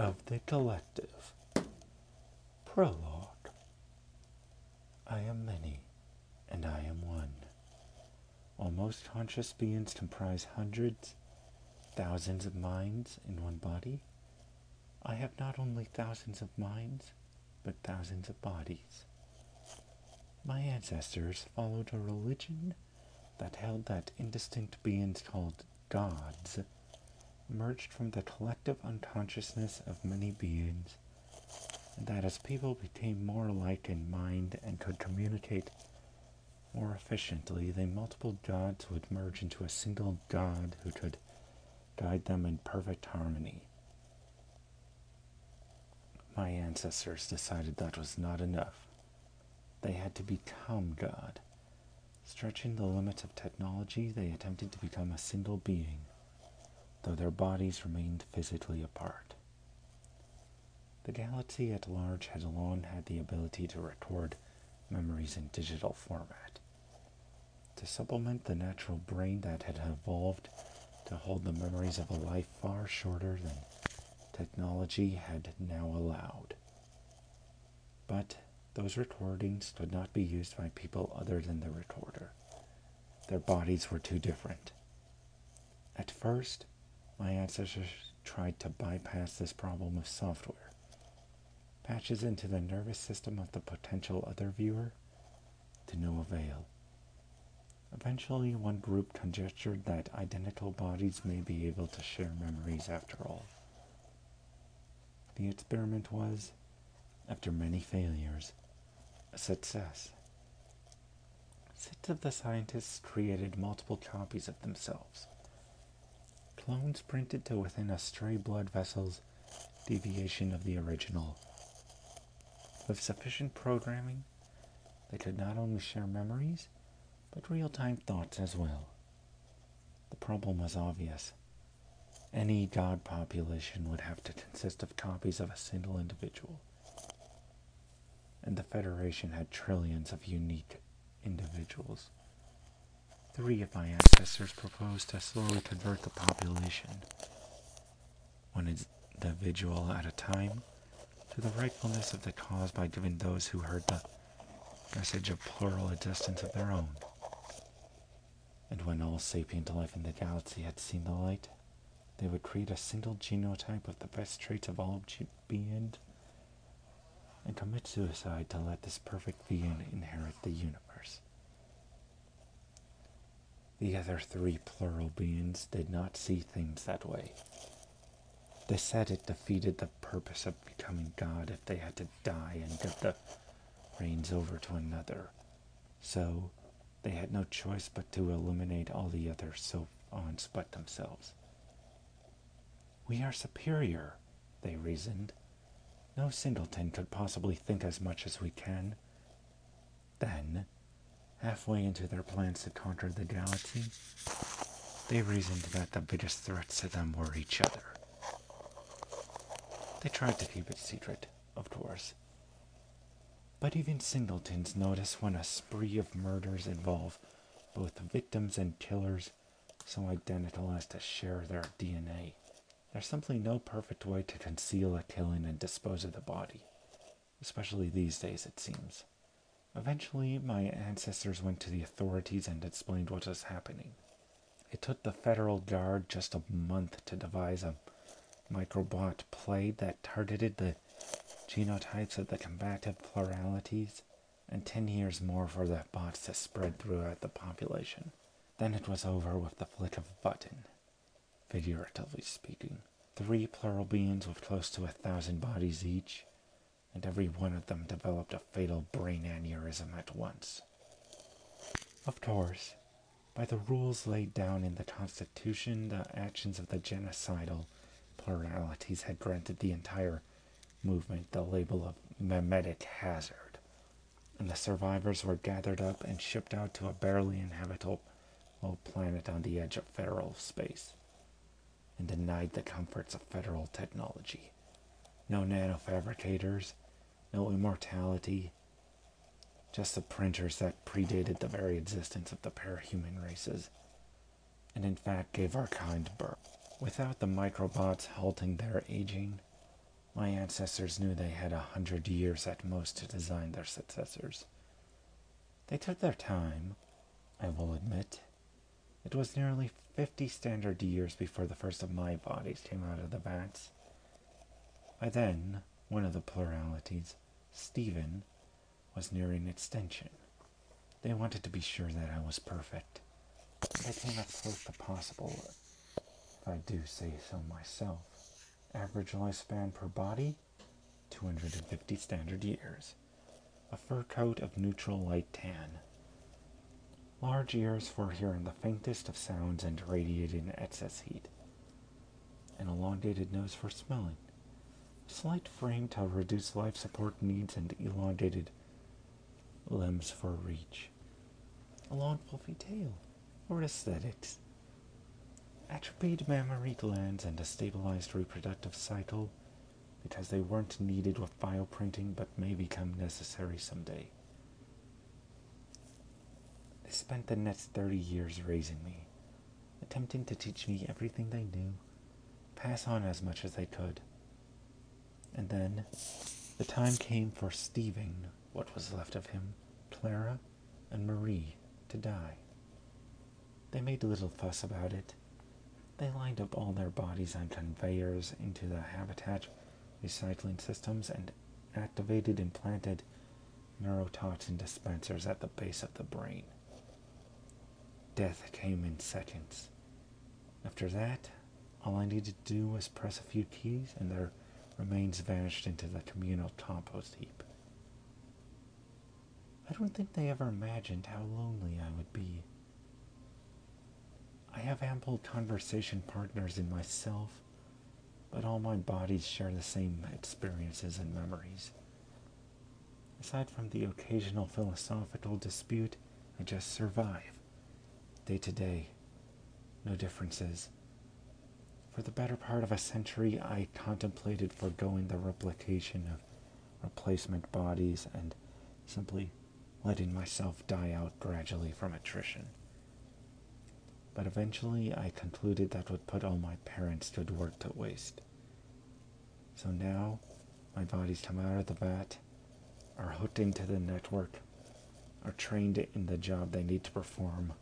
of the collective. Prologue. I am many, and I am one. While most conscious beings comprise hundreds, thousands of minds in one body, I have not only thousands of minds, but thousands of bodies. My ancestors followed a religion that held that indistinct beings called gods emerged from the collective unconsciousness of many beings, and that as people became more alike in mind and could communicate more efficiently, the multiple gods would merge into a single god who could guide them in perfect harmony. My ancestors decided that was not enough. They had to become God. Stretching the limits of technology, they attempted to become a single being though their bodies remained physically apart. The galaxy at large had long had the ability to record memories in digital format. To supplement the natural brain that had evolved to hold the memories of a life far shorter than technology had now allowed. But those recordings could not be used by people other than the recorder. Their bodies were too different. At first, my ancestors tried to bypass this problem with software. Patches into the nervous system of the potential other viewer to no avail. Eventually, one group conjectured that identical bodies may be able to share memories after all. The experiment was, after many failures, a success. Six of the scientists created multiple copies of themselves clones printed to within a stray blood vessel's deviation of the original. With sufficient programming, they could not only share memories, but real time thoughts as well. The problem was obvious. Any god population would have to consist of copies of a single individual. And the Federation had trillions of unique individuals. Three of my ancestors proposed to slowly convert the population, one individual at a time, to the rightfulness of the cause by giving those who heard the message of plural existence of their own. And when all sapient life in the galaxy had seen the light, they would create a single genotype of the best traits of all beings and commit suicide to let this perfect being inherit the universe. The other three plural beings did not see things that way. They said it defeated the purpose of becoming God if they had to die and give the reins over to another. So they had no choice but to eliminate all the other savants but themselves. We are superior, they reasoned. No singleton could possibly think as much as we can. Then Halfway into their plans to conquer the galaxy, they reasoned that the biggest threats to them were each other. They tried to keep it secret, of course. But even singletons notice when a spree of murders involve both victims and killers so identical as to share their DNA. There's simply no perfect way to conceal a killing and dispose of the body, especially these days, it seems. Eventually, my ancestors went to the authorities and explained what was happening. It took the Federal Guard just a month to devise a microbot play that targeted the genotypes of the combative pluralities, and ten years more for the bots to spread throughout the population. Then it was over with the flick of a button, figuratively speaking. Three plural beings with close to a thousand bodies each and every one of them developed a fatal brain aneurysm at once. Of course, by the rules laid down in the Constitution, the actions of the genocidal pluralities had granted the entire movement the label of memetic hazard, and the survivors were gathered up and shipped out to a barely inhabitable planet on the edge of federal space, and denied the comforts of federal technology. No nanofabricators, no immortality, just the printers that predated the very existence of the parahuman races, and in fact gave our kind birth. Without the microbots halting their aging, My ancestors knew they had a hundred years at most to design their successors. They took their time, I will admit. It was nearly fifty standard years before the first of my bodies came out of the vats. By then, one of the pluralities, Stephen, was nearing extension. They wanted to be sure that I was perfect. I came as close as possible, if I do say so myself. Average lifespan per body, 250 standard years. A fur coat of neutral light tan. Large ears for hearing the faintest of sounds and radiating excess heat. An elongated nose for smelling. Slight frame to reduce life support needs and elongated limbs for reach. A long fluffy tail for aesthetics. Atrophied mammary glands and a stabilized reproductive cycle because they weren't needed with bioprinting but may become necessary someday. They spent the next 30 years raising me, attempting to teach me everything they knew, pass on as much as they could. And then the time came for Stephen, what was left of him, Clara, and Marie to die. They made a little fuss about it. They lined up all their bodies on conveyors into the habitat recycling systems and activated implanted neurotoxin dispensers at the base of the brain. Death came in seconds. After that, all I needed to do was press a few keys and their remains vanished into the communal compost heap. I don't think they ever imagined how lonely I would be. I have ample conversation partners in myself, but all my bodies share the same experiences and memories. Aside from the occasional philosophical dispute, I just survive, day to day. No differences. For the better part of a century, I contemplated foregoing the replication of replacement bodies and simply letting myself die out gradually from attrition. But eventually I concluded that would put all my parents' good work to waste. So now my bodies come out of the vat, are hooked into the network, are trained in the job they need to perform,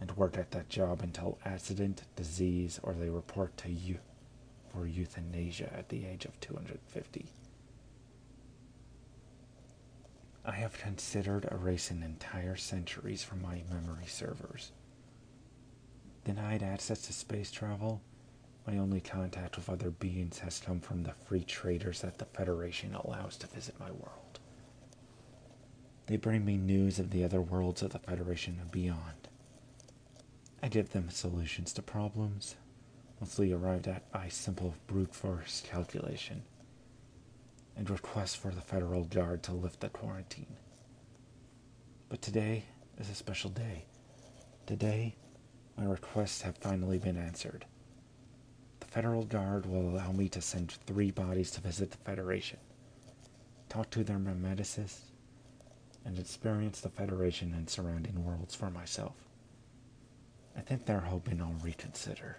and work at that job until accident, disease, or they report to you for euthanasia at the age of 250. I have considered erasing entire centuries from my memory servers. Denied access to space travel, my only contact with other beings has come from the free traders that the Federation allows to visit my world. They bring me news of the other worlds of the Federation and beyond. I give them solutions to problems, mostly arrived at by simple brute force calculation and request for the federal guard to lift the quarantine. But today is a special day. Today, my requests have finally been answered. The federal guard will allow me to send three bodies to visit the Federation, talk to their memetists, and experience the Federation and surrounding worlds for myself. I think they're hoping I'll reconsider.